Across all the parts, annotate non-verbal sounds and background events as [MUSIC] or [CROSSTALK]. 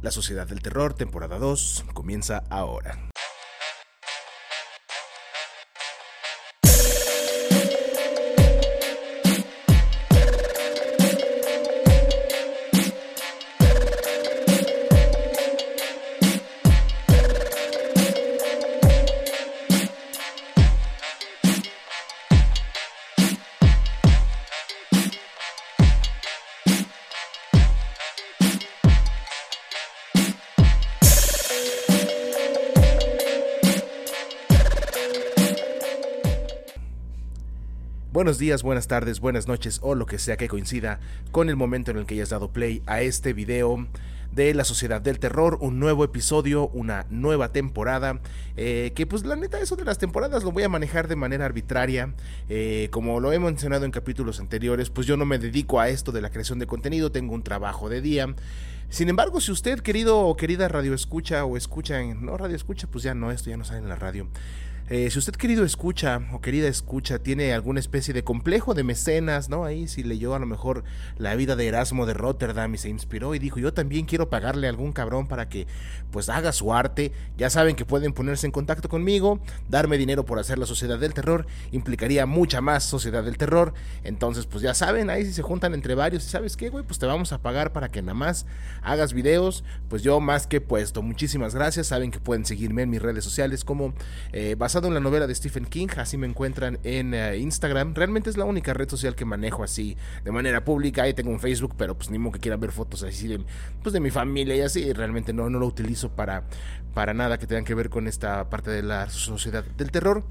La Sociedad del Terror, temporada 2, comienza ahora. Días, buenas tardes, buenas noches o lo que sea que coincida con el momento en el que hayas dado play a este video de la Sociedad del Terror, un nuevo episodio, una nueva temporada, eh, que pues la neta eso de las temporadas lo voy a manejar de manera arbitraria, eh, como lo he mencionado en capítulos anteriores, pues yo no me dedico a esto de la creación de contenido, tengo un trabajo de día. Sin embargo, si usted, querido o querida radio escucha o escucha en, no radio escucha, pues ya no, esto ya no sale en la radio. Eh, si usted, querido escucha o querida escucha, tiene alguna especie de complejo de mecenas, ¿no? Ahí si leyó a lo mejor la vida de Erasmo de Rotterdam y se inspiró y dijo, yo también quiero pagarle a algún cabrón para que pues haga su arte. Ya saben que pueden ponerse en contacto conmigo, darme dinero por hacer la Sociedad del Terror, implicaría mucha más Sociedad del Terror. Entonces, pues ya saben, ahí si se juntan entre varios, y sabes qué, güey, pues te vamos a pagar para que nada más hagas videos. Pues yo más que puesto. Muchísimas gracias. Saben que pueden seguirme en mis redes sociales como eh, en la novela de Stephen King, así me encuentran en eh, Instagram. Realmente es la única red social que manejo así de manera pública. Ahí tengo un Facebook, pero pues ni modo que quieran ver fotos así de, pues de mi familia y así. Realmente no, no lo utilizo para, para nada que tengan que ver con esta parte de la sociedad del terror.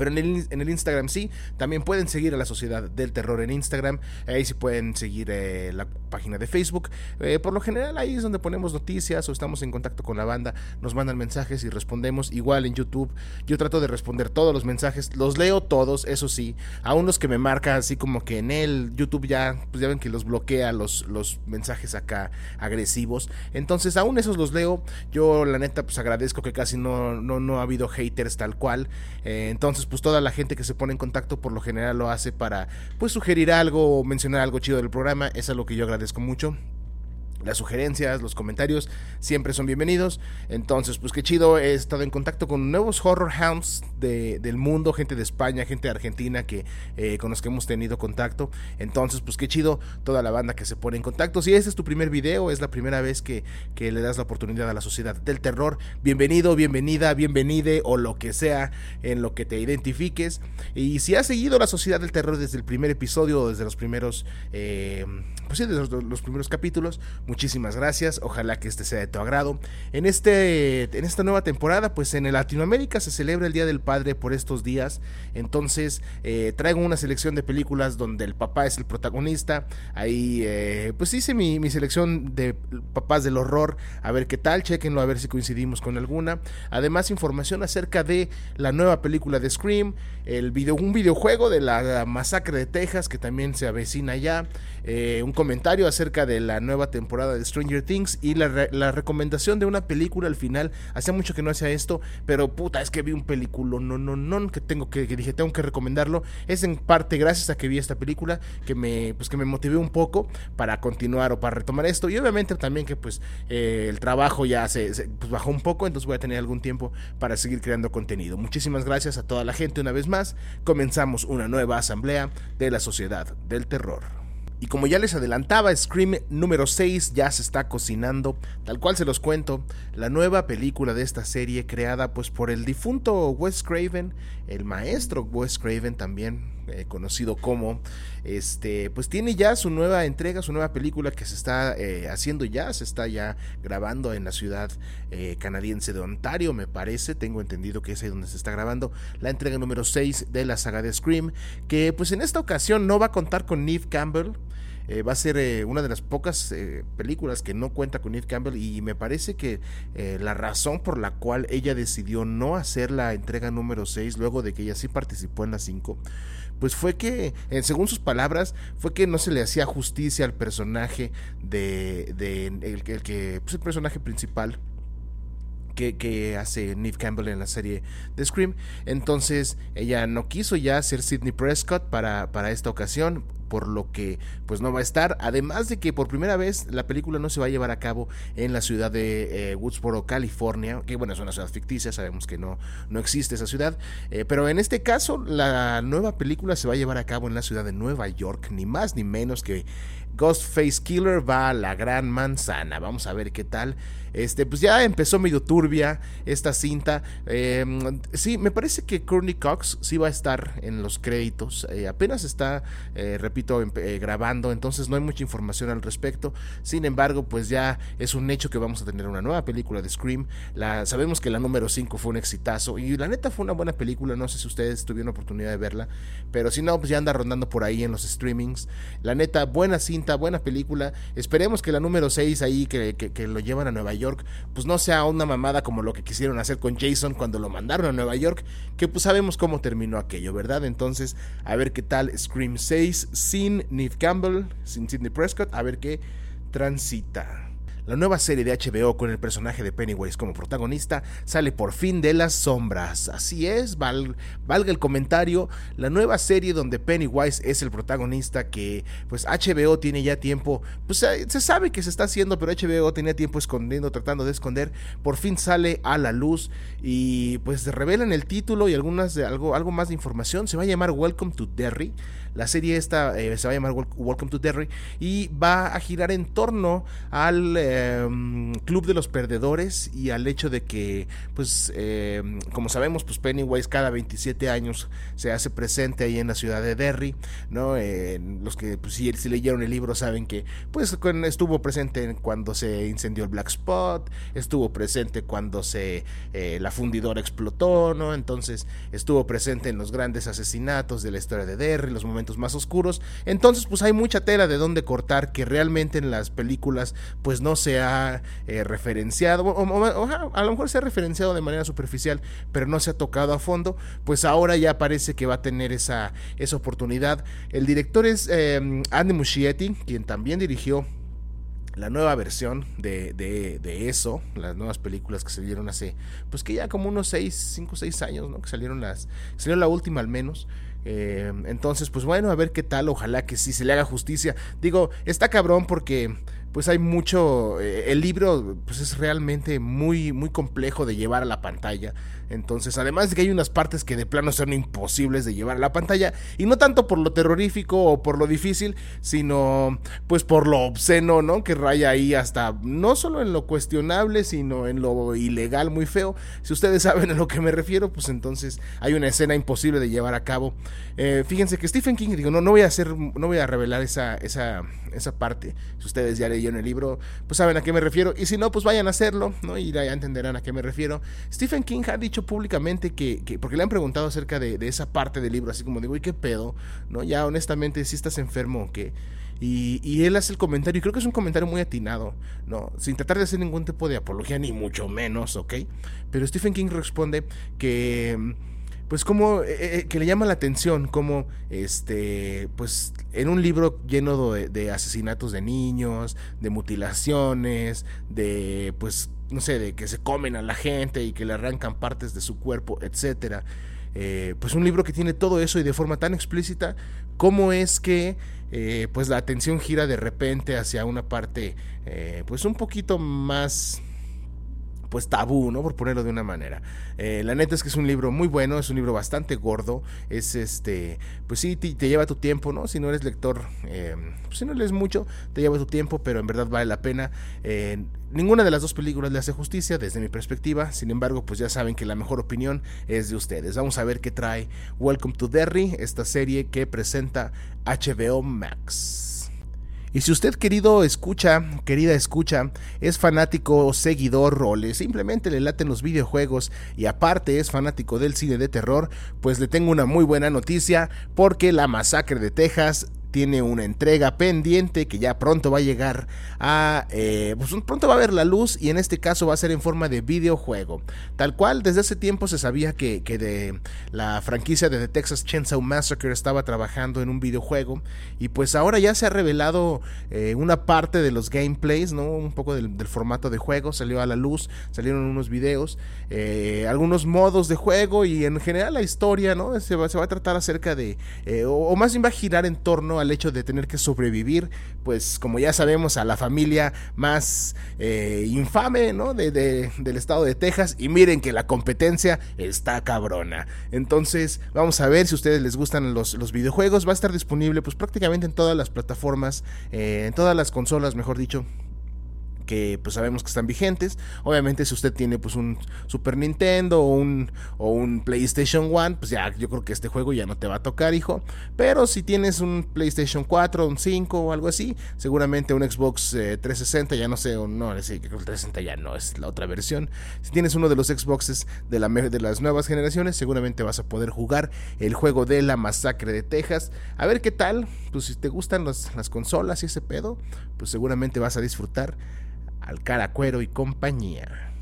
Pero en el, Instagram sí, también pueden seguir a la Sociedad del Terror en Instagram. Ahí sí pueden seguir eh, la página de Facebook. Eh, por lo general ahí es donde ponemos noticias o estamos en contacto con la banda. Nos mandan mensajes y respondemos. Igual en YouTube yo trato de responder todos los mensajes. Los leo todos, eso sí. Aún los que me marca así como que en el YouTube ya, pues ya ven que los bloquea los, los mensajes acá agresivos. Entonces aún esos los leo. Yo la neta pues agradezco que casi no, no, no ha habido haters tal cual. Eh, entonces pues toda la gente que se pone en contacto por lo general lo hace para pues sugerir algo o mencionar algo chido del programa, es algo que yo agradezco mucho. Las sugerencias, los comentarios siempre son bienvenidos. Entonces, pues qué chido, he estado en contacto con nuevos horror hounds del mundo, gente de España, gente de Argentina que, eh, con los que hemos tenido contacto. Entonces, pues qué chido toda la banda que se pone en contacto. Si este es tu primer video, es la primera vez que, que le das la oportunidad a la sociedad del terror, bienvenido, bienvenida, bienvenide o lo que sea en lo que te identifiques. Y si has seguido la sociedad del terror desde el primer episodio o desde los primeros, eh, pues sí, desde los primeros capítulos, Muchísimas gracias, ojalá que este sea de tu agrado. En, este, en esta nueva temporada, pues en Latinoamérica se celebra el Día del Padre por estos días, entonces eh, traigo una selección de películas donde el papá es el protagonista. Ahí eh, pues hice mi, mi, selección de papás del horror, a ver qué tal, chequenlo a ver si coincidimos con alguna. Además información acerca de la nueva película de Scream, el video, un videojuego de la masacre de Texas que también se avecina ya, eh, un comentario acerca de la nueva temporada de Stranger Things y la, recomendación de una película al final. Hacía mucho que no hacía esto, pero puta, es que vi un película, no, no, no, que tengo que, dije, tengo que recomendarlo. Es en parte gracias a que vi esta película que me, pues que me motivé un poco para continuar o para retomar esto. Y obviamente también que pues eh, el trabajo ya se, pues, bajó un poco, entonces voy a tener algún tiempo para seguir creando contenido. Muchísimas gracias a toda la gente una vez más. Comenzamos una nueva asamblea de la sociedad del terror. Y como ya les adelantaba, Scream número 6 ya se está cocinando, tal cual se los cuento, la nueva película de esta serie creada pues por el difunto Wes Craven, el maestro Wes Craven también eh, conocido como, este, pues tiene ya su nueva entrega, su nueva película que se está eh, haciendo ya, se está ya grabando en la ciudad eh, canadiense de Ontario, me parece, tengo entendido que es ahí donde se está grabando la entrega número 6 de la saga de Scream, que pues en esta ocasión no va a contar con Neve Campbell, va a ser una de las pocas películas que no cuenta con Neve Campbell y me parece que la razón por la cual ella decidió no hacer la entrega número 6 luego de que ella sí participó en la 5 pues fue que, según sus palabras, fue que no se le hacía justicia al personaje de, de el, que, pues el personaje principal que, hace Neve Campbell en la serie de Scream. Entonces ella no quiso ya ser Sidney Prescott para, para esta ocasión por lo que pues no va a estar. Además de que por primera vez la película no se va a llevar a cabo en la ciudad de eh, Woodsboro, California, que bueno, es una ciudad ficticia, sabemos que no, no existe esa ciudad, eh, pero en este caso la nueva película se va a llevar a cabo en la ciudad de Nueva York, ni más ni menos que Ghostface Killer va a la gran manzana. Vamos a ver qué tal. Este, pues ya empezó medio turbia esta cinta. Em, sí, me parece que Courtney Cox sí va a estar en los créditos. Eh, apenas está, eh, repito, eh, grabando, entonces no hay mucha información al respecto. Sin embargo, pues ya es un hecho que vamos a tener una nueva película de Scream. La, sabemos que la número 5 fue un exitazo y la neta fue una buena película. No sé si ustedes tuvieron oportunidad de verla, pero si no, pues ya anda rondando por ahí en los streamings. La neta, buena cinta, buena película. Esperemos que la número 6 ahí, que, que lo llevan a Nueva York pues no sea una mamada como lo que quisieron hacer con Jason cuando lo mandaron a Nueva York, que pues sabemos cómo terminó aquello, ¿verdad? Entonces, a ver qué tal Scream 6 sin Neve Campbell, sin Sidney Prescott, a ver qué transita. La nueva serie de HBO con el personaje de Pennywise como protagonista sale por fin de las sombras. Así es, valga el comentario, la nueva serie donde Pennywise es el protagonista que pues HBO tiene ya tiempo, pues se sabe que se está haciendo, pero HBO tenía tiempo escondiendo, tratando de esconder, por fin sale a la luz y pues revelan el título y algunas de algo, algo más de información. Se va a llamar Welcome to Derry. La serie esta eh, se va a llamar Welcome to Derry y va a girar en torno al em, Club de los Perdedores y al hecho de que, pues, em, como sabemos, pues Pennywise cada 27 años se hace presente ahí en la ciudad de Derry, ¿no? los que pues, si, leyeron el libro saben que, pues, estuvo presente cuando se incendió el Black Spot, estuvo presente cuando se eh, la fundidora explotó, ¿no? Entonces estuvo presente en los grandes asesinatos de la historia de Derry, los momentos más oscuros. Entonces, pues hay mucha tela de donde cortar que realmente en las películas, pues no se ha eh, referenciado, o, a lo mejor se ha referenciado de manera superficial, pero no se ha tocado a fondo. Pues ahora ya parece que va a tener esa, esa oportunidad. El director es eh, Andy Muschietti, quien también dirigió la nueva versión de, de, eso, las nuevas películas que salieron hace, pues que ya como unos 6, 5, 6 años, ¿no? Que salieron las, salió la última al menos. Eh, entonces, pues bueno, a ver qué tal, ojalá que sí se le haga justicia. Digo, está cabrón porque pues hay mucho, eh, el libro pues es realmente muy, muy complejo de llevar a la pantalla. Entonces, además de que hay unas partes que de plano son imposibles de llevar a la pantalla, y no tanto por lo terrorífico o por lo difícil, sino pues por lo obsceno, ¿no? Que raya ahí hasta, no solo en lo cuestionable, sino en lo ilegal, muy feo. Si ustedes [LAUGHS] saben a lo que me refiero, pues entonces hay una escena imposible de llevar a cabo. Eh, fíjense que Stephen King, digo, no, no voy a hacer, no voy a revelar esa, esa, esa parte. Si ustedes ya leyeron el libro, pues saben a qué me refiero. Y si no, pues vayan a hacerlo, ¿no? Y ya entenderán a qué me refiero. Stephen King ha dicho públicamente que, porque le han preguntado acerca de, esa parte del libro, así como digo, ¿y qué pedo? ¿No? Ya honestamente, si estás enfermo o qué. Y, y, él hace el comentario, y creo que es un comentario muy atinado, ¿no? Sin tratar de hacer ningún tipo de apología, ni mucho menos, ¿ok? Pero Stephen King responde que pues como eh, eh, que le llama la atención como este pues en un libro lleno de, de, asesinatos de niños de mutilaciones de pues no sé de que se comen a la gente y que le arrancan partes de su cuerpo etcétera eh, pues un libro que tiene todo eso y de forma tan explícita cómo es que pues la atención gira de repente hacia una parte pues un poquito más pues tabú, ¿no? Por ponerlo de una manera. Eh, la neta es que es un libro muy bueno, es un libro bastante gordo, es este, pues sí, te, lleva tu tiempo, ¿no? Si no eres lector, eh, pues si no lees mucho, te lleva tu tiempo, pero en verdad vale la pena. Eh, ninguna de las dos películas le hace justicia desde mi perspectiva, sin embargo, pues ya saben que la mejor opinión es de ustedes. Vamos a ver qué trae Welcome to Derry, esta serie que presenta HBO Max. Y si usted, querido escucha, querida escucha, es fanático seguidor o le simplemente le laten los videojuegos y aparte es fanático del cine de terror, pues le tengo una muy buena noticia porque La Masacre de Texas tiene una entrega pendiente que ya pronto va a llegar a eh, pues pronto va a ver la luz y en este caso va a ser en forma de videojuego. Tal cual desde hace tiempo se sabía que, que de la franquicia de The Texas Chainsaw Massacre estaba trabajando en un videojuego y pues ahora ya se ha revelado eh, una parte de los gameplays no un poco del, formato de juego. Salió a la luz salieron unos videos eh, algunos modos de juego y en general la historia no se va, se va a tratar acerca de o, o más bien va a girar en torno Al hecho de tener que sobrevivir, pues como ya sabemos, a la familia más eh, infame, ¿no? De, del estado de Texas. Y miren que la competencia está cabrona. Entonces, vamos a ver si a ustedes les gustan los, los videojuegos. Va a estar disponible pues prácticamente en todas las plataformas, eh, en todas las consolas, mejor dicho que pues sabemos que están vigentes. Obviamente si usted tiene pues un Super Nintendo o un, o un PlayStation 1, pues ya yo creo que este juego ya no te va a tocar, hijo. Pero si tienes un PlayStation 4, un 5 o algo así, seguramente un Xbox 360, eh, ya no sé, o no, sí, el 360 ya no es la otra versión. Si tienes uno de los Xboxes de, la, de las nuevas generaciones, seguramente vas a poder jugar el juego de la masacre de Texas. A ver qué tal, pues si te gustan las consolas y ese pedo, pues seguramente vas a disfrutar al Caracuero y compañía.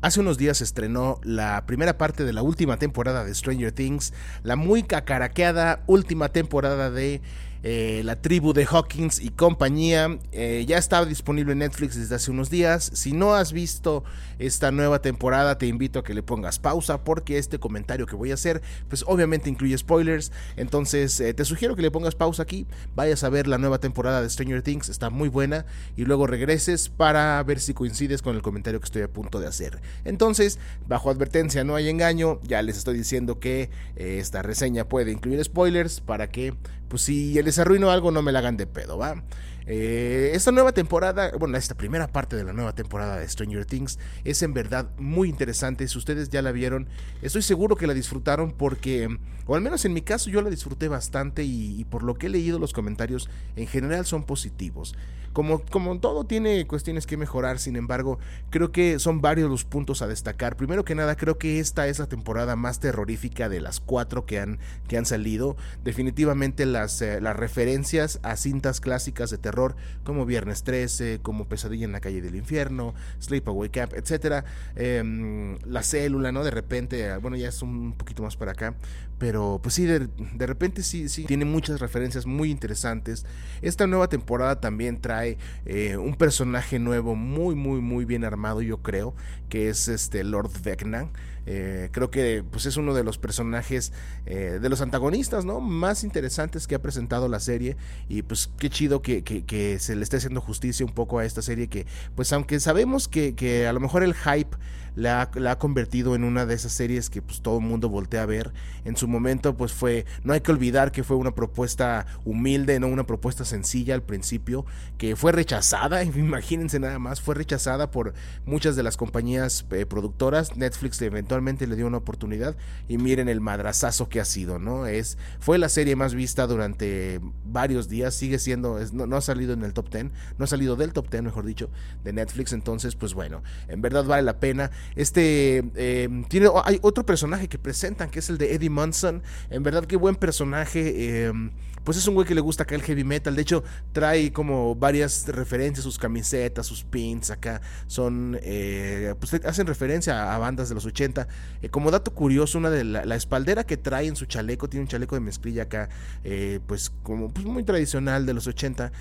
Hace unos días estrenó la primera parte de la última temporada de Stranger Things, la muy cacaraqueada última temporada de eh, la tribu de Hawkins y compañía. Eh, ya estaba disponible en Netflix desde hace unos días. Si no has visto esta nueva temporada, te invito a que le pongas pausa porque este comentario que voy a hacer, pues obviamente incluye spoilers. Entonces eh, te sugiero que le pongas pausa aquí, vayas a ver la nueva temporada de Stranger Things, está muy buena, y luego regreses para ver si coincides con el comentario que estoy a punto de hacer. Entonces, bajo advertencia, no hay engaño, ya les estoy diciendo que esta reseña puede incluir spoilers para que pues si les arruino algo, no me la hagan de pedo, ¿va? Eh, esta nueva temporada, bueno, esta primera parte de la nueva temporada de Stranger Things es en verdad muy interesante. Si ustedes ya la vieron, estoy seguro que la disfrutaron porque, o al menos en mi caso, yo la disfruté bastante y, y por lo que he leído los comentarios en general son positivos. Como, como todo tiene cuestiones que mejorar, sin embargo, creo que son varios los puntos a destacar. Primero que nada, creo que esta es la temporada más terrorífica de las cuatro que han, que han salido. Definitivamente las, eh, las referencias a cintas clásicas de terror como Viernes 13, como Pesadilla en la calle del infierno, Sleepaway Camp, etc. Em, la célula, ¿no? De repente, bueno, ya es un poquito más para acá, pero pues sí, de, de repente sí, sí, tiene muchas referencias muy interesantes. Esta nueva temporada también trae eh, un personaje nuevo muy, muy, muy bien armado, yo creo, que es este Lord Vecna. Eh, creo que pues, es uno de los personajes, eh, de los antagonistas, ¿no? Más interesantes que ha presentado la serie. Y pues qué chido que, que, se le esté haciendo justicia un poco a esta serie que, pues aunque sabemos que, que a lo mejor el hype la, ha convertido en una de esas series que pues todo el mundo voltea a ver. En su momento pues fue, no hay que olvidar que fue una propuesta humilde, no una propuesta sencilla al principio, que fue rechazada, [LAUGHS] imagínense nada más, fue rechazada por muchas de las compañías eh, productoras. Netflix eventualmente le dio una oportunidad y miren el madrazazo que ha sido, ¿no? Es, fue la serie más vista durante varios días, sigue siendo, no, no ha salido en el top 10, no ha salido del top 10, mejor dicho, de Netflix, entonces pues bueno, en verdad vale la pena. Este em, tiene hay otro personaje que presentan que es el de Eddie Munson. En verdad qué buen personaje. Em, pues es un güey que le gusta acá el heavy metal. De hecho, trae como varias referencias, sus camisetas, sus pins acá. Son, eh, pues hacen referencia a, bandas de los 80. Eh, como dato curioso, una de la, espaldera que trae en su chaleco, tiene un chaleco de mezclilla acá, eh, pues como pues muy tradicional de los 80.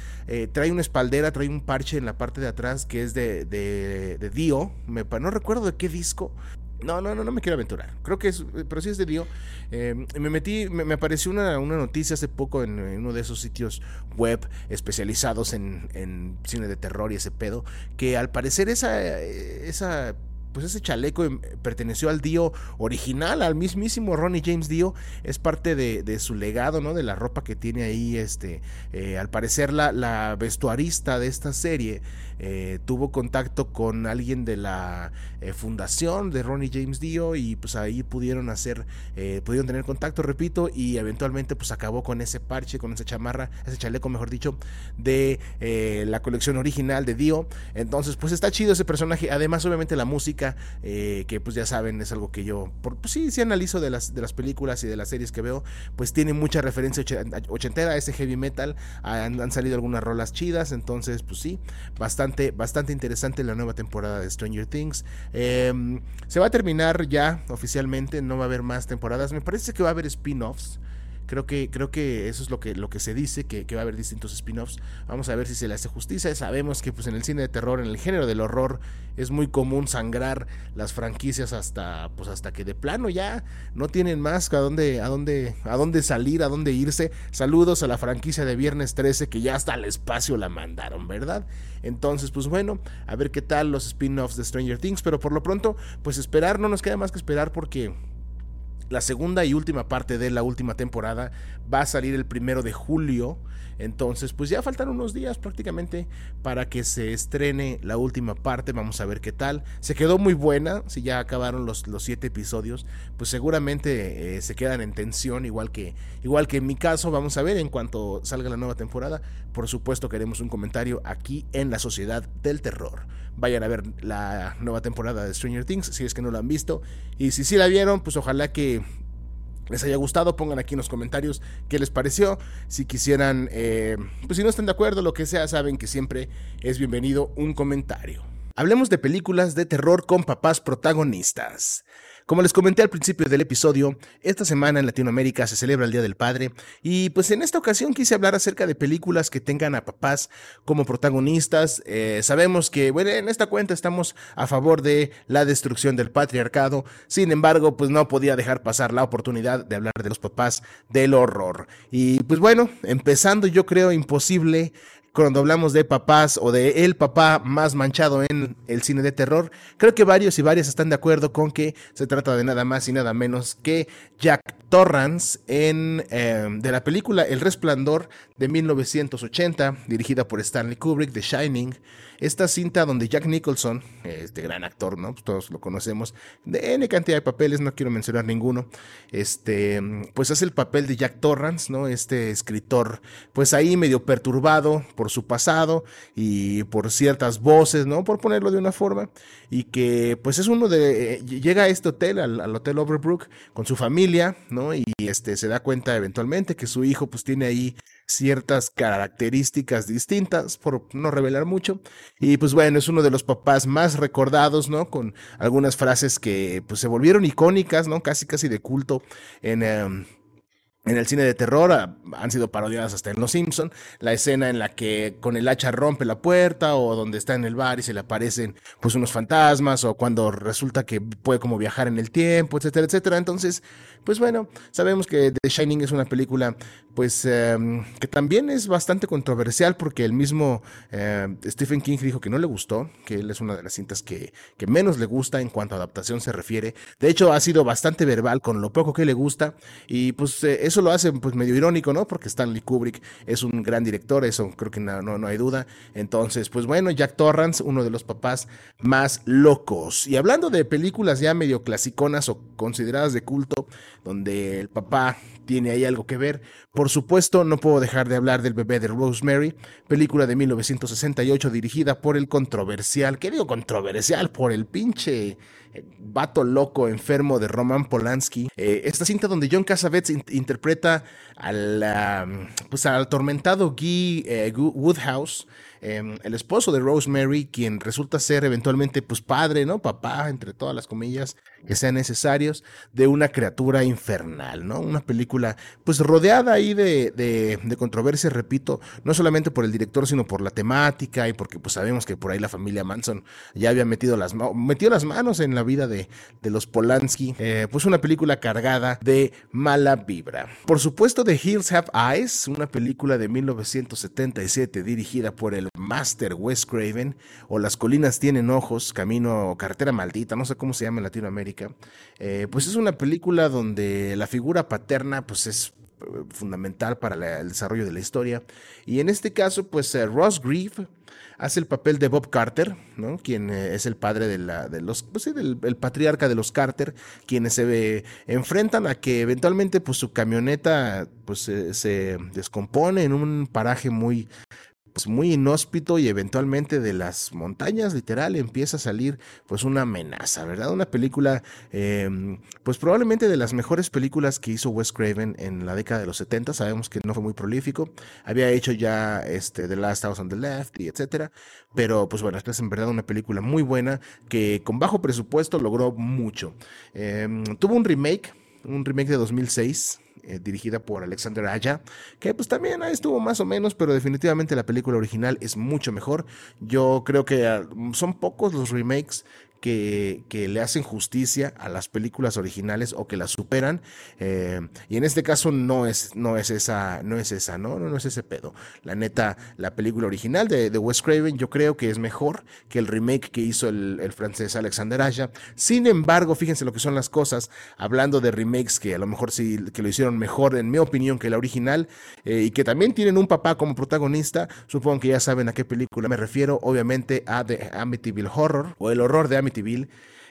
trae una espaldera, trae un parche en la parte de atrás que es de, de, Dio. Me, no recuerdo de qué disco, no, no, no, no me quiero aventurar. Creo que es, pero sí es de Dio. Eh, me metí, me, apareció una, una, noticia hace poco en, uno de esos sitios web especializados en, en, cine de terror y ese pedo, que al parecer esa, esa pues ese chaleco em, perteneció al Dio original, al mismísimo Ronnie James Dio, es parte de, su legado, ¿no? De la ropa que tiene ahí, este, eh, al parecer la, vestuarista de esta serie eh, tuvo contacto con alguien de la eh, fundación de Ronnie James Dio y pues ahí pudieron hacer, pudieron tener contacto, repito, y eventualmente pues acabó con ese parche, con esa chamarra, ese chaleco, mejor dicho, de la colección original de Dio. Entonces, pues está chido ese personaje, además obviamente la música eh, que pues ya saben, es algo que yo, por, pues sí, sí analizo de las, de las películas y de las series que veo, pues tiene mucha referencia ochentera a ese heavy metal, han, salido algunas rolas chidas, entonces pues sí, bastante, bastante interesante la nueva temporada de Stranger Things. Em, se va a terminar ya oficialmente, no va a haber más temporadas, me parece que va a haber spin-offs Creo que, creo que eso es lo que, lo que se dice, que, va a haber distintos spin-offs. Vamos a ver si se le hace justicia. Sabemos que pues, en el cine de terror, en el género del horror, es muy común sangrar las franquicias hasta, pues, hasta que de plano ya no tienen más a dónde, a dónde, a dónde salir, a dónde irse. Saludos a la franquicia de Viernes 13, que ya hasta al espacio la mandaron, ¿verdad? Entonces, pues bueno, a ver qué tal los spin-offs de Stranger Things. Pero por lo pronto, pues esperar, no nos queda más que esperar porque la segunda y última parte de la última temporada va a salir el primero de julio. Entonces, pues ya faltan unos días prácticamente para que se estrene la última parte. Vamos a ver qué tal. Se quedó muy buena. Si ya acabaron los, los siete episodios, pues seguramente eh, se quedan en tensión, igual que, igual que en mi caso. Vamos a ver en cuanto salga la nueva temporada. Por supuesto, queremos un comentario aquí en la Sociedad del Terror. Vayan a ver la nueva temporada de Stranger Things si es que no la han visto. Y si sí la vieron, pues ojalá que les haya gustado, pongan aquí en los comentarios qué les pareció. Si quisieran, eh, pues si no están de acuerdo, lo que sea, saben que siempre es bienvenido un comentario. Hablemos de películas de terror con papás protagonistas. Como les comenté al principio del episodio, esta semana en Latinoamérica se celebra el Día del Padre y pues en esta ocasión quise hablar acerca de películas que tengan a papás como protagonistas. Eh, sabemos que, bueno, en esta cuenta estamos a favor de la destrucción del patriarcado, sin embargo, pues no podía dejar pasar la oportunidad de hablar de los papás del horror. Y pues bueno, empezando yo creo imposible cuando hablamos de papás o de el papá más manchado en el cine de terror, creo que varios y varias están de acuerdo con que se trata de nada más y nada menos que Jack Torrance en, em, de la película El Resplandor de 1980, dirigida por Stanley Kubrick, The Shining. Esta cinta donde Jack Nicholson, este gran actor, ¿no? Pues todos lo conocemos, de N cantidad de papeles, no quiero mencionar ninguno, este, pues hace el papel de Jack Torrance, ¿no? Este escritor, pues ahí medio perturbado por su pasado y por ciertas voces, ¿no? Por ponerlo de una forma, y que pues es uno de, llega a este hotel, al, al Hotel Overbrook, con su familia, ¿no? Y este, se da cuenta eventualmente que su hijo pues tiene ahí ciertas características distintas, por no revelar mucho. Y pues bueno, es uno de los papás más recordados, ¿no? Con algunas frases que pues se volvieron icónicas, ¿no? Casi casi de culto en... Em, en el cine de terror ah, han sido parodiadas hasta en Los Simpson, la escena en la que con el hacha rompe la puerta o donde está en el bar y se le aparecen pues unos fantasmas o cuando resulta que puede como viajar en el tiempo, etcétera, etcétera. Entonces, pues bueno, sabemos que The Shining es una película pues em, que también es bastante controversial porque el mismo em, Stephen King dijo que no le gustó, que él es una de las cintas que, que menos le gusta en cuanto a adaptación se refiere. De hecho, ha sido bastante verbal con lo poco que le gusta y pues eh, eso lo hace pues medio irónico, ¿no? Porque Stanley Kubrick es un gran director, eso creo que no, no, hay duda. Entonces, pues bueno, Jack Torrance, uno de los papás más locos. Y hablando de películas ya medio clasiconas o consideradas de culto, donde el papá tiene ahí algo que ver, por supuesto, no puedo dejar de hablar del bebé de Rosemary, película de 1968 dirigida por el controversial, ¿qué digo controversial? Por el pinche vato loco enfermo de Roman Polanski. Eh, esta cinta donde John Cassavetes interpreta al, pues, al atormentado Guy eh, Woodhouse, em, el esposo de Rosemary, quien resulta ser eventualmente pues padre, ¿no? Papá, entre todas las comillas que sean necesarios, de una criatura infernal, ¿no? Una película pues rodeada ahí de, de, controversia, repito, no solamente por el director, sino por la temática y porque pues sabemos que por ahí la familia Manson ya había metido las, metido las manos en la vida de, de los Polanski, eh, pues una película cargada de mala vibra. Por supuesto, The Hills Have Eyes, una película de 1977 dirigida por el Master Wes Craven, o Las Colinas Tienen Ojos, Camino, Carretera Maldita, no sé cómo se llama en Latinoamérica, eh, pues es una película donde la figura paterna pues es eh, fundamental para el desarrollo de la historia. Y en este caso, pues Ross Grieve hace el papel de Bob Carter, ¿no? quien eh, es el padre de, la, de los, pues del el patriarca de los Carter, quienes se enfrentan a que eventualmente pues su camioneta pues se descompone en un paraje muy pues, muy inhóspito y eventualmente de las montañas literal empieza a salir pues una amenaza, ¿verdad? Una película em, pues probablemente de las mejores películas que hizo Wes Craven en la década de los 70, sabemos que no fue muy prolífico, había hecho ya este The Last House on the Left y etcétera, pero pues bueno, esta es en verdad una película muy buena que con bajo presupuesto logró mucho. Em, tuvo un remake un remake de 2006. Eh, dirigida por Alexander Aya, que pues también estuvo más o menos, pero definitivamente la película original es mucho mejor. Yo creo que ah, son pocos los remakes que, le hacen justicia a las películas originales o que las superan. Eh, y en este caso no es, no es esa, no es esa, ¿no? No, es ese pedo. La neta, la película original de, Wes Craven yo creo que es mejor que el remake que hizo el, francés Alexander Aja. Sin embargo, fíjense lo que son las cosas, hablando de remakes que a lo mejor sí que lo hicieron mejor, en mi opinión, que la original, eh, y que también tienen un papá como protagonista, supongo que ya saben a qué película me refiero, obviamente a The Amityville Horror, o el horror de Amityville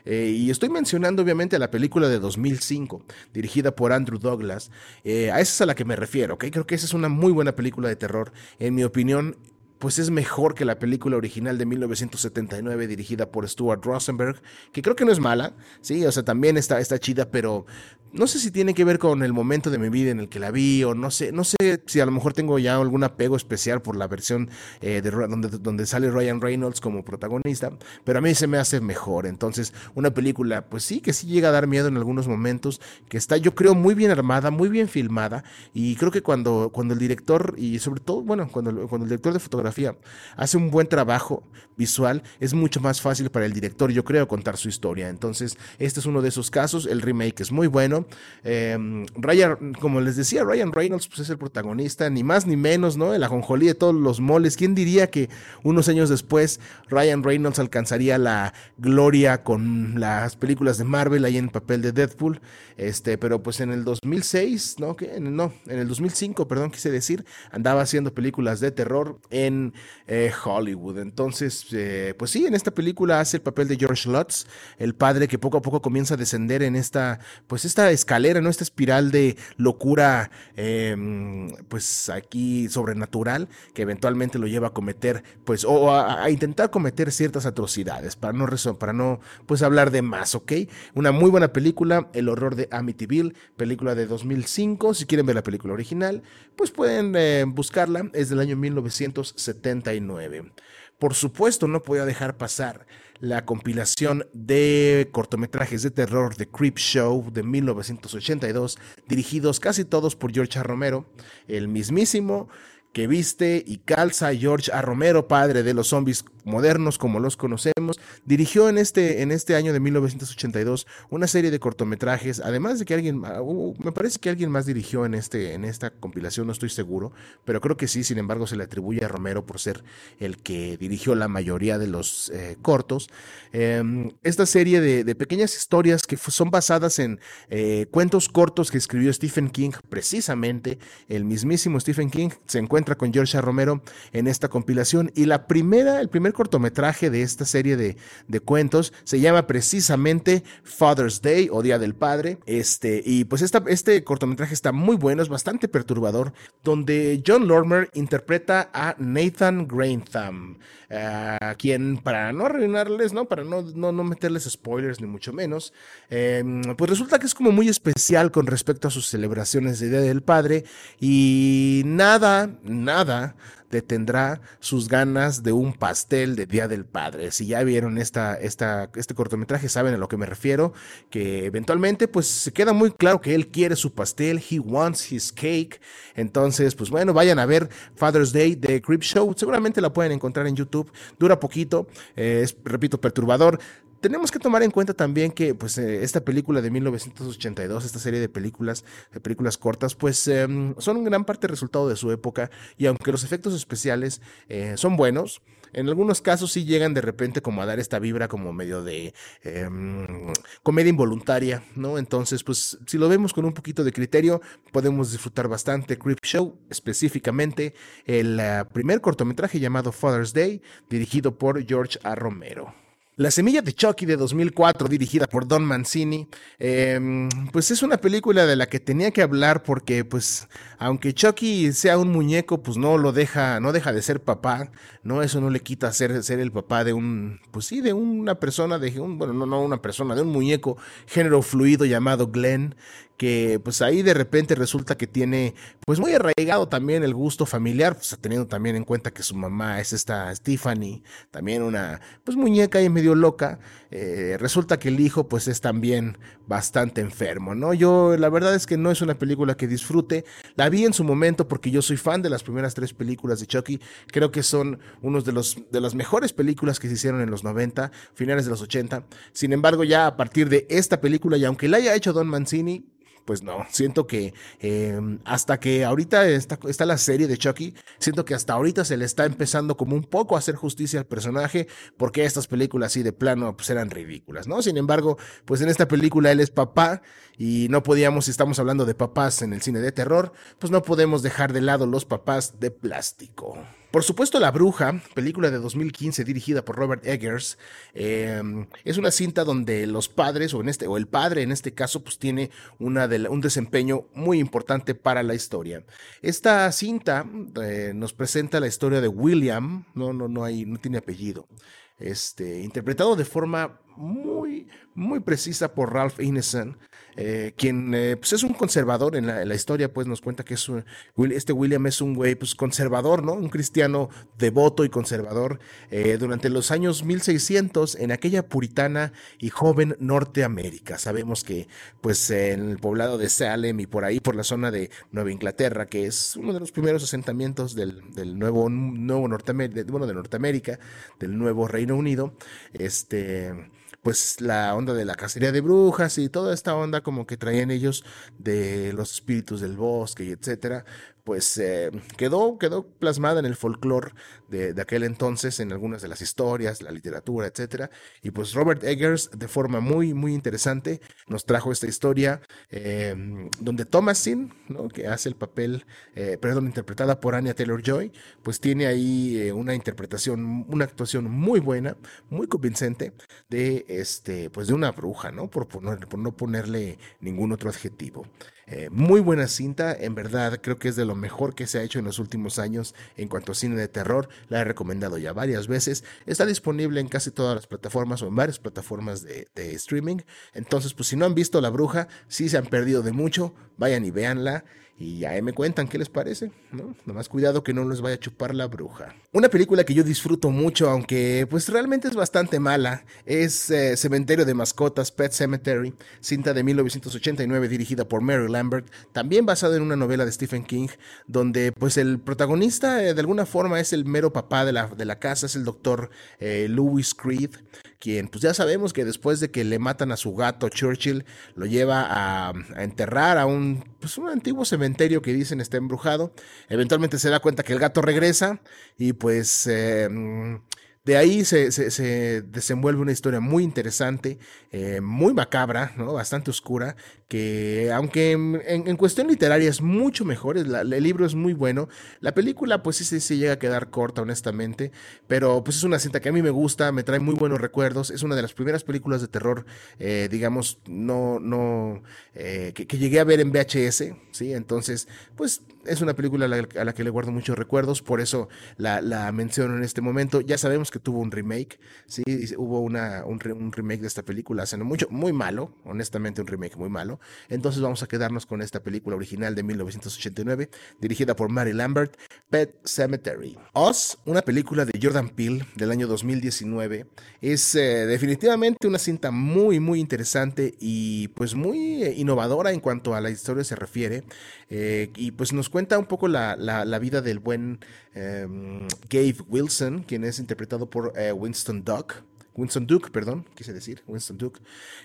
eh, y estoy mencionando obviamente la película de 2005, dirigida por Andrew Douglas. Eh, a esa es a la que me refiero, ¿ok? Creo que esa es una muy buena película de terror. En mi opinión, pues es mejor que la película original de 1979 dirigida por Stuart Rosenberg, que creo que no es mala, sí, o sea, también está, está chida, pero no sé si tiene que ver con el momento de mi vida en el que la vi o no sé, no sé si a lo mejor tengo ya algún apego especial por la versión eh, de, donde, donde sale Ryan Reynolds como protagonista, pero a mí se me hace mejor. Entonces, una película, pues sí, que sí llega a dar miedo en algunos momentos, que está, yo creo, muy bien armada, muy bien filmada, y creo que cuando, cuando el director, y sobre todo, bueno, cuando, cuando el director de fotografía hace un buen trabajo visual, es mucho más fácil para el director, yo creo, contar su historia. Entonces, este es uno de esos casos, el remake es muy bueno Em, Ryan, como les decía, Ryan Reynolds pues, es el protagonista, ni más ni menos, ¿no? El ajonjolí de todos los moles. ¿Quién diría que unos años después Ryan Reynolds alcanzaría la gloria con las películas de Marvel ahí en el papel de Deadpool? Este, pero pues en el 2006, ¿no? ¿Qué? No, en el 2005, perdón, quise decir, andaba haciendo películas de terror en eh, Hollywood. Entonces, eh, pues sí, en esta película hace el papel de George Lutz, el padre que poco a poco comienza a descender en esta, pues esta escalera, ¿no? Esta espiral de locura, em, pues aquí sobrenatural, que eventualmente lo lleva a cometer, pues, o a, intentar cometer ciertas atrocidades, para no, para no, pues, hablar de más, ¿ok? Una muy buena película, El horror de Amityville, película de 2005, si quieren ver la película original, pues pueden eh, buscarla, es del año 1979. Por supuesto, no podía dejar pasar la compilación de cortometrajes de terror de Creep Show de 1982, dirigidos casi todos por George A. Romero, el mismísimo que viste y calza George A. Romero, padre de los zombies modernos como los conocemos, dirigió en este, en este año de 1982 una serie de cortometrajes, además de que alguien, ah, me parece que alguien más dirigió en, este, en esta compilación, no estoy seguro, pero creo que sí, sin embargo se le atribuye a Romero por ser el que dirigió la mayoría de los eh, cortos. Em, esta serie de, pequeñas historias que son basadas en eh, cuentos cortos que escribió Stephen King, precisamente el mismísimo Stephen King se encuentra con George. Romero en esta compilación y la primera, el primer cortometraje de esta serie de, cuentos se llama precisamente Father's Day o Día del Padre. Este, y pues esta, este cortometraje está muy bueno, es bastante perturbador, donde John Lormer interpreta a Nathan Grantham, a quien, para no arruinarles, ¿no? Para no, no, meterles spoilers ni mucho menos, em, pues resulta que es como muy especial con respecto a sus celebraciones de Día del Padre y nada, nada detendrá sus ganas de un pastel de Día del Padre. Si ya vieron esta, este cortometraje, saben a lo que me refiero, que eventualmente pues se queda muy claro que él quiere su pastel, he wants his cake. Entonces, pues bueno, vayan a ver Father's Day de Creep Show, seguramente la pueden encontrar en YouTube, dura poquito, eh, es, repito, perturbador tenemos que tomar en cuenta también que pues eh, esta película de 1982, esta serie de películas, de películas cortas, pues em, son en gran parte resultado de su época y aunque los efectos especiales eh, son buenos, en algunos casos sí llegan de repente como a dar esta vibra como medio de em, comedia involuntaria, ¿no? Entonces, pues si lo vemos con un poquito de criterio, podemos disfrutar bastante Creep Show, específicamente el eh, primer cortometraje llamado Father's Day, dirigido por George A. Romero. La semilla de Chucky de 2004, dirigida por Don Mancini, em, pues es una película de la que tenía que hablar porque, pues, aunque Chucky sea un muñeco, pues no lo deja, no deja de ser papá, no, eso no le quita ser, ser el papá de un, pues sí, de una persona, de un, bueno, no, no una persona, de un muñeco género fluido llamado Glenn, que pues ahí de repente resulta que tiene pues muy arraigado también el gusto familiar, pues teniendo también en cuenta que su mamá es esta Stephanie, también una pues muñeca y medio loca, eh, resulta que el hijo pues es también bastante enfermo, ¿no? Yo la verdad es que no es una película que disfrute, la vi en su momento porque yo soy fan de las primeras tres películas de Chucky, creo que son unos de los de las mejores películas que se hicieron en los 90, finales de los 80, sin embargo ya a partir de esta película y aunque la haya hecho Don Mancini, pues no, siento que em, hasta que ahorita está, está, la serie de Chucky, siento que hasta ahorita se le está empezando como un poco a hacer justicia al personaje, porque estas películas así de plano pues eran ridículas, ¿no? Sin embargo, pues en esta película él es papá y no podíamos, si estamos hablando de papás en el cine de terror, pues no podemos dejar de lado los papás de plástico. Por supuesto, La Bruja, película de 2015 dirigida por Robert Eggers, em, es una cinta donde los padres, o, en este, o el padre en este caso, pues tiene una un desempeño muy importante para la historia. Esta cinta eh, nos presenta la historia de William, no, no, no, hay, no tiene apellido, este, interpretado de forma muy, muy precisa por Ralph Ineson, eh, quien eh, pues es un conservador en la, historia, pues nos cuenta que es este William es un güey pues conservador, ¿no? Un cristiano devoto y conservador eh, durante los años 1600 en aquella puritana y joven Norteamérica. Sabemos que pues en el poblado de Salem y por ahí, por la zona de Nueva Inglaterra, que es uno de los primeros asentamientos del, del nuevo, nuevo Norteamérica, bueno, de Norteamérica, del nuevo Reino Unido, este pues la onda de la cacería de brujas y toda esta onda como que traían ellos de los espíritus del bosque y etcétera, pues eh, quedó, quedó plasmada en el folclore de, aquel entonces, en algunas de las historias, la literatura, etc. Y pues Robert Eggers, de forma muy, muy interesante, nos trajo esta historia em, donde Thomasin, ¿no? que hace el papel, eh, perdón, interpretada por Anya Taylor-Joy, pues tiene ahí eh, una interpretación, una actuación muy buena, muy convincente de, este, pues de una bruja, ¿no? Por, por no ponerle ningún otro adjetivo. Eh, muy buena cinta, en verdad creo que es de lo mejor que se ha hecho en los últimos años en cuanto a cine de terror. La he recomendado ya varias veces. Está disponible en casi todas las plataformas o en varias plataformas de, streaming. Entonces, pues si no han visto La Bruja, si se han perdido de mucho, vayan y véanla. Y ahí me cuentan qué les parece, ¿no? Nomás cuidado que no les vaya a chupar la bruja. Una película que yo disfruto mucho, aunque pues realmente es bastante mala, es eh, Cementerio de Mascotas, Pet Cemetery, cinta de 1989 dirigida por Mary Lambert, también basada en una novela de Stephen King, donde pues el protagonista eh, de alguna forma es el mero papá de la, de la casa, es el doctor eh, Louis Creed, quien pues ya sabemos que después de que le matan a su gato Churchill, lo lleva a, enterrar a un, pues, un antiguo cementerio que dicen está embrujado. Eventualmente se da cuenta que el gato regresa y pues eh, de ahí se, desenvuelve una historia muy interesante, eh, muy macabra, ¿no? bastante oscura, que aunque en, cuestión literaria es mucho mejor, el libro es muy bueno, la película pues sí, sí, sí, llega a quedar corta honestamente, pero pues es una cinta que a mí me gusta, me trae muy buenos recuerdos, es una de las primeras películas de terror, eh, digamos, no, no, eh, que, llegué a ver en VHS, ¿sí? Entonces, pues es una película a la, que le guardo muchos recuerdos, por eso la, la menciono en este momento, ya sabemos que tuvo un remake, sí, hubo una, un, remake de esta película hace mucho, muy malo, honestamente un remake muy malo. Entonces vamos a quedarnos con esta película original de 1989, dirigida por Mary Lambert, Pet Cemetery. Oz, una película de Jordan Peele del año 2019, es eh, definitivamente una cinta muy, muy interesante y pues muy eh, innovadora en cuanto a la historia se refiere. Eh, y pues nos cuenta un poco la, la vida del buen em, Gabe Wilson, quien es interpretado por eh, Winston Duck. Winston Duke, perdón, quise decir, Winston Duke,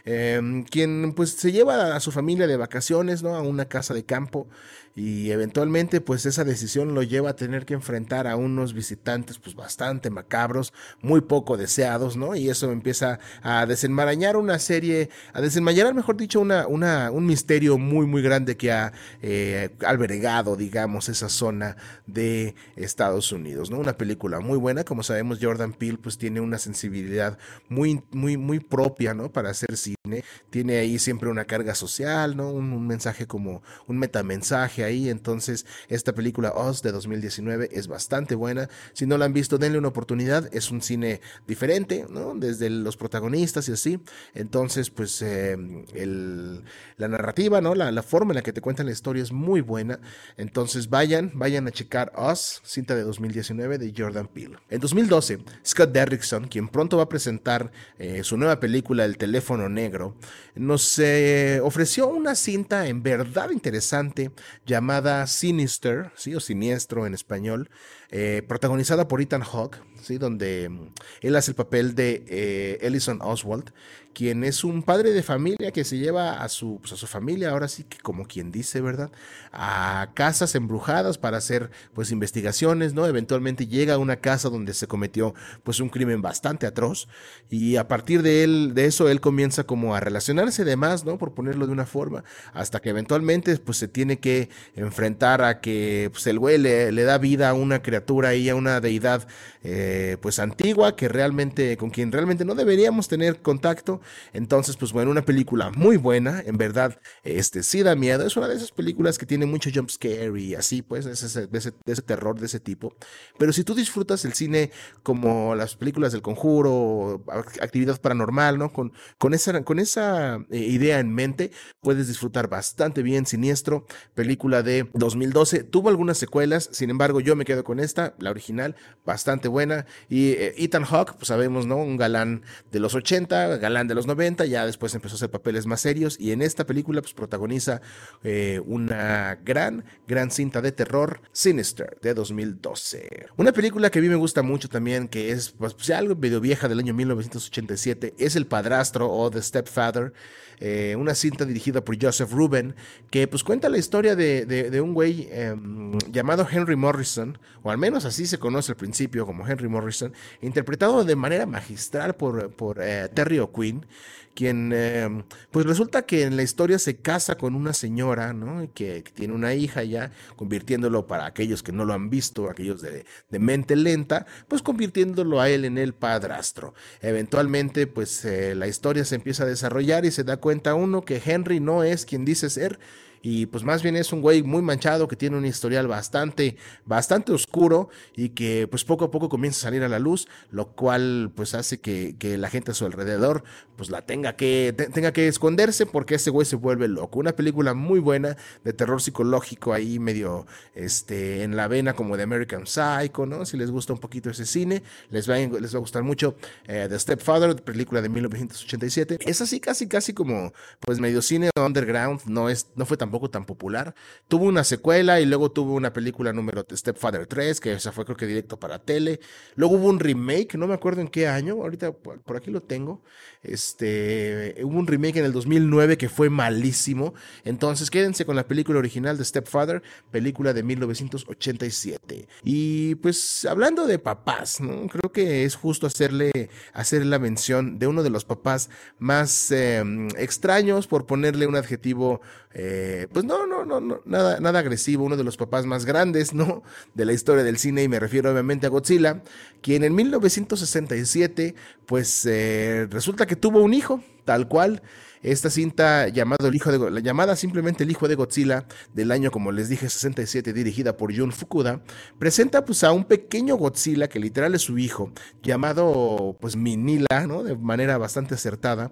em, quien pues se lleva a su familia de vacaciones, ¿no? A una casa de campo y eventualmente pues esa decisión lo lleva a tener que enfrentar a unos visitantes pues bastante macabros, muy poco deseados, ¿no? Y eso empieza a desenmarañar una serie, a desenmarañar, mejor dicho, una, una, un misterio muy muy grande que ha eh, albergado, digamos, esa zona de Estados Unidos, ¿no? Una película muy buena, como sabemos Jordan Peele pues tiene una sensibilidad muy, muy, muy propia, ¿no? Para hacer cine. Tiene ahí siempre una carga social, ¿no? Un, un mensaje como un metamensaje ahí. Entonces, esta película Oz de 2019 es bastante buena. Si no la han visto, denle una oportunidad. Es un cine diferente, ¿no? Desde los protagonistas y así. Entonces, pues eh, el, la narrativa, ¿no? La, la, forma en la que te cuentan la historia es muy buena. Entonces vayan, vayan a checar Us, cinta de 2019 de Jordan Peele. En 2012, Scott Derrickson, quien pronto va a presentar eh, su nueva película El teléfono negro, nos eh, ofreció una cinta en verdad interesante llamada Sinister, ¿sí? o Siniestro en español, eh, protagonizada por Ethan Hawke, ¿sí? donde mm, él hace el papel de eh, Ellison Oswald, quien es un padre de familia que se lleva a su, pues, a su familia, ahora sí que como quien dice, ¿verdad? A casas embrujadas para hacer pues investigaciones, ¿no? Eventualmente llega a una casa donde se cometió pues un crimen bastante atroz y a partir de él, de eso él comienza como a relacionarse de más, ¿no? Por ponerlo de una forma, hasta que eventualmente pues se tiene que enfrentar a que pues el güey le, le da vida a una criatura y a una deidad eh, pues antigua que realmente, con quien realmente no deberíamos tener contacto entonces, pues bueno, una película muy buena, en verdad, este sí da miedo. Es una de esas películas que tiene mucho jump scare y así, pues, de ese, de ese, terror de ese tipo. Pero si tú disfrutas el cine como las películas del conjuro, actividad paranormal, ¿no? Con, con esa, con esa eh, idea en mente, puedes disfrutar bastante bien Siniestro, película de 2012. Tuvo algunas secuelas, sin embargo, yo me quedo con esta, la original, bastante buena. Y eh, Ethan Hawke, pues sabemos, ¿no? Un galán de los 80, galán de los 90, ya después empezó a hacer papeles más serios y en esta película pues protagoniza eh, una gran, gran cinta de terror, Sinister, de 2012. Una película que a mí me gusta mucho también, que es pues, algo medio vieja del año 1987, es El Padrastro o The Stepfather, eh, una cinta dirigida por Joseph Ruben, que pues cuenta la historia de, de, un güey em, llamado Henry Morrison, o al menos así se conoce al principio como Henry Morrison, interpretado de manera magistral por, por eh, Terry O'Quinn quien em, pues resulta que en la historia se casa con una señora, ¿no? Que, que, tiene una hija ya, convirtiéndolo para aquellos que no lo han visto, aquellos de, mente lenta, pues convirtiéndolo a él en el padrastro. Eventualmente, pues eh, la historia se empieza a desarrollar y se da cuenta uno que Henry no es quien dice ser, y pues más bien es un güey muy manchado que tiene un historial bastante, bastante oscuro y que pues poco a poco comienza a salir a la luz, lo cual pues hace que, que la gente a su alrededor pues la tenga que, tenga que esconderse porque ese güey se vuelve loco. Una película muy buena de terror psicológico ahí medio este, en la vena como de American Psycho, ¿no? Si les gusta un poquito ese cine, les va, les va a gustar mucho eh, The Stepfather, película de 1987. Es así casi, casi como pues medio cine underground, no, es, no fue tampoco tan popular. Tuvo una secuela y luego tuvo una película número Stepfather 3, que esa fue creo que directo para tele. Luego hubo un remake, no me acuerdo en qué año, ahorita por aquí lo tengo. Este, hubo un remake en el 2009 que fue malísimo. Entonces quédense con la película original de Stepfather, película de 1987. Y pues hablando de papás, creo que es justo hacerle, hacer la mención de uno de los papás más eh, extraños, por ponerle un adjetivo, eh, pues no, no, no, no, nada, nada agresivo, uno de los papás más grandes, ¿no? De la historia del cine, y me refiero obviamente a Godzilla, quien en 1967, pues eh, resulta que tuvo un hijo, tal cual. Esta cinta llamado el hijo de la llamada simplemente El hijo de Godzilla del año como les dije 67 dirigida por Jun Fukuda presenta pues a un pequeño Godzilla que literal es su hijo llamado pues Minila, ¿no? De manera bastante acertada,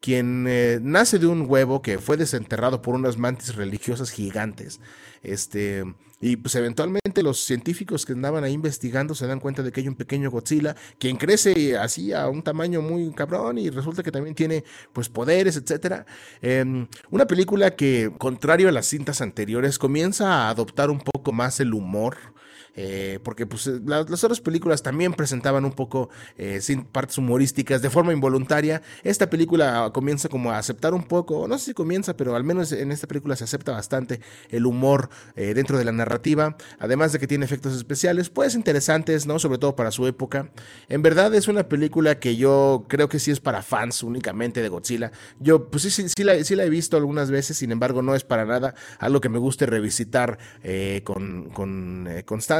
quien eh, nace de un huevo que fue desenterrado por unas mantis religiosas gigantes. Este y pues eventualmente los científicos que andaban ahí investigando se dan cuenta de que hay un pequeño Godzilla, quien crece así a un tamaño muy cabrón y resulta que también tiene pues poderes, etcétera. Em, una película que, contrario a las cintas anteriores, comienza a adoptar un poco más el humor eh, porque pues, eh, las otras películas también presentaban un poco eh, sin partes humorísticas de forma involuntaria. Esta película comienza como a aceptar un poco, no sé si comienza, pero al menos en esta película se acepta bastante el humor dentro de la narrativa, además de que tiene efectos especiales, pues interesantes, ¿no? Sobre todo para su época. En verdad es una película que yo creo que sí es para fans únicamente de Godzilla. Yo pues sí, sí, sí, la, sí la he visto algunas veces, sin embargo no es para nada algo que me guste revisitar con, con constancia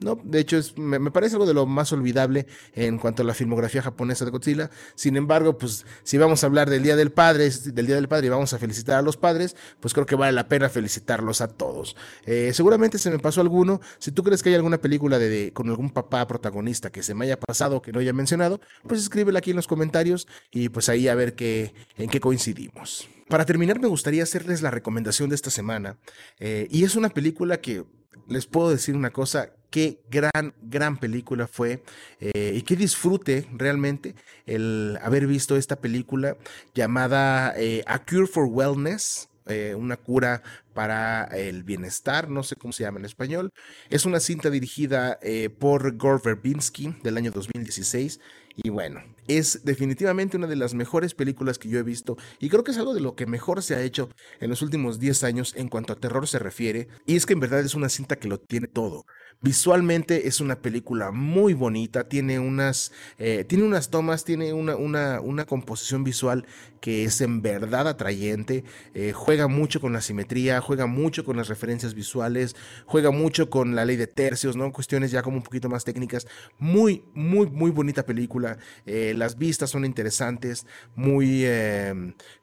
¿no? De hecho, es, me, parece algo de lo más olvidable en cuanto a la filmografía japonesa de Godzilla. Sin embargo, pues si vamos a hablar del Día del Padre, del Día del Padre y vamos a felicitar a los padres, pues creo que vale la pena felicitarlos a todos. Eh, seguramente se me pasó alguno. Si tú crees que hay alguna película de, con algún papá protagonista que se me haya pasado, que no haya mencionado, pues escríbela aquí en los comentarios y pues ahí a ver qué, en qué coincidimos. Para terminar, me gustaría hacerles la recomendación de esta semana. Eh, y es una película que les puedo decir una cosa, qué gran, gran película fue eh, y qué disfrute realmente el haber visto esta película llamada eh, A Cure for Wellness. una cura para el bienestar, no sé cómo se llama en español. Es una cinta dirigida por Gore Verbinski del año 2016 y bueno, es definitivamente una de las mejores películas que yo he visto y creo que es algo de lo que mejor se ha hecho en los últimos 10 años en cuanto a terror se refiere. Y es que en verdad es una cinta que lo tiene todo. Visualmente es una película muy bonita, tiene unas, eh, tiene unas tomas, tiene una, una, una, composición visual que es en verdad atrayente, eh, juega mucho con la simetría, juega mucho con las referencias visuales, juega mucho con la ley de tercios, ¿no? Cuestiones ya como un poquito más técnicas. Muy, muy, muy bonita película. Eh, las vistas son interesantes, muy,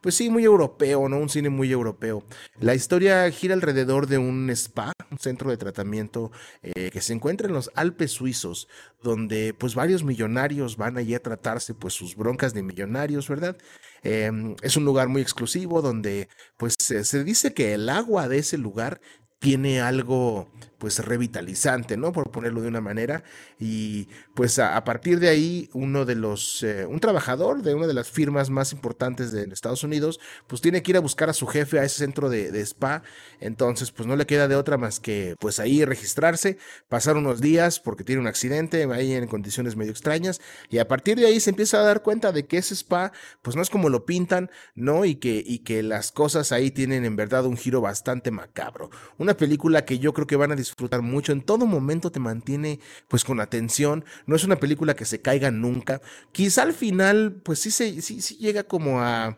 pues sí, muy europeo, ¿no? Un cine muy europeo. La historia gira alrededor de un spa, un centro de tratamiento que se encuentra en los Alpes suizos, donde pues varios millonarios van allí a tratarse pues sus broncas de millonarios, ¿verdad? Em, es un lugar muy exclusivo donde pues se dice que el agua de ese lugar tiene algo pues revitalizante, ¿no? Por ponerlo de una manera. Y pues a, partir de ahí, uno de los, eh, un trabajador de una de las firmas más importantes de Estados Unidos, pues tiene que ir a buscar a su jefe a ese centro de, spa. Entonces, pues no le queda de otra más que pues ahí registrarse, pasar unos días porque tiene un accidente, ahí en condiciones medio extrañas. Y a partir de ahí se empieza a dar cuenta de que ese spa, pues no es como lo pintan, ¿no? Y que, y que las cosas ahí tienen en verdad un giro bastante macabro. Una película que yo creo que van a disfrutar mucho. En todo momento te mantiene pues con atención. No es una película que se caiga nunca. Quizá al final pues sí, se, sí, sí llega como a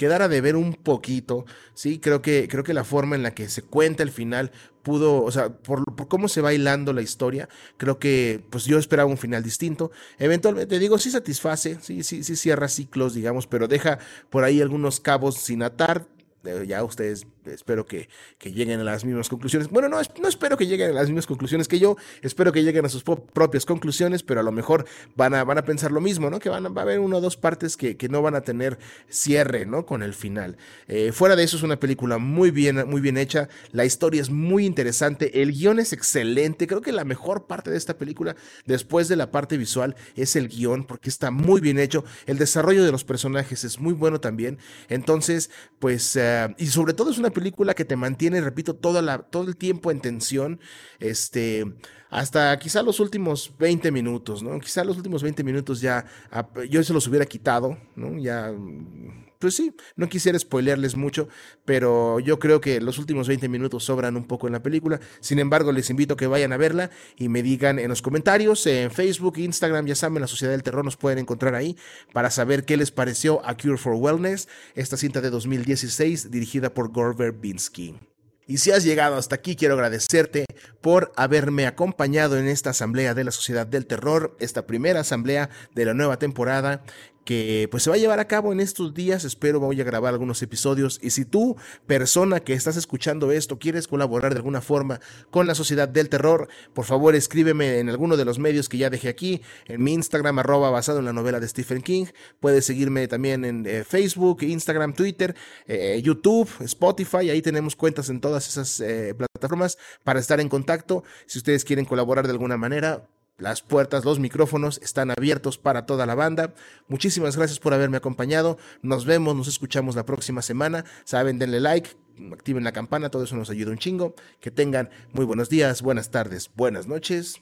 quedar a deber un poquito, sí, creo que, creo que la forma en la que se cuenta el final pudo, o sea, por, por, cómo se va hilando la historia, creo que pues yo esperaba un final distinto. Eventualmente, digo, sí satisface, sí, sí, sí cierra ciclos, digamos, pero deja por ahí algunos cabos sin atar. Eh, ya ustedes espero que, lleguen a las mismas conclusiones. Bueno, no, no espero que lleguen a las mismas conclusiones que yo, espero que lleguen a sus propias conclusiones, pero a lo mejor van a, van a pensar lo mismo, ¿no? Que van a, va a haber una o dos partes que, no van a tener cierre, ¿no? Con el final. Eh, fuera de eso es una película muy bien, muy bien hecha, la historia es muy interesante, el guion es excelente, creo que la mejor parte de esta película, después de la parte visual, es el guion, porque está muy bien hecho, el desarrollo de los personajes es muy bueno también, entonces, pues, eh, y sobre todo es película que te mantiene, repito, toda la, todo el tiempo en tensión, este, hasta quizá los últimos 20 minutos, ¿no? Quizá los últimos 20 minutos ya, yo se los hubiera quitado, ¿no? Ya pues sí, no quisiera spoilearles mucho, pero yo creo que los últimos 20 minutos sobran un poco en la película. Sin embargo, les invito a que vayan a verla y me digan en los comentarios, en Facebook, Instagram, ya saben, la Sociedad del Terror nos pueden encontrar ahí para saber qué les pareció a Cure for Wellness, esta cinta de 2016 dirigida por Gore Verbinski. Y si has llegado hasta aquí, quiero agradecerte por haberme acompañado en esta asamblea de la Sociedad del Terror, esta primera asamblea de la nueva temporada que pues se va a llevar a cabo en estos días. Espero voy a grabar algunos episodios. Y si tú, persona que estás escuchando esto, quieres colaborar de alguna forma con la Sociedad del Terror, por favor escríbeme en alguno de los medios que ya dejé aquí, en mi Instagram arroba basado en la novela de Stephen King. Puedes seguirme también en eh, Facebook, Instagram, Twitter, eh, YouTube, Spotify. Ahí tenemos cuentas en todas esas eh, plataformas para estar en contacto. Si ustedes quieren colaborar de alguna manera, las puertas, los micrófonos están abiertos para toda la banda. Muchísimas gracias por haberme acompañado. Nos vemos, nos escuchamos la próxima semana. Saben, denle like, activen la campana, todo eso nos ayuda un chingo. Que tengan muy buenos días, buenas tardes, buenas noches.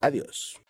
Adiós.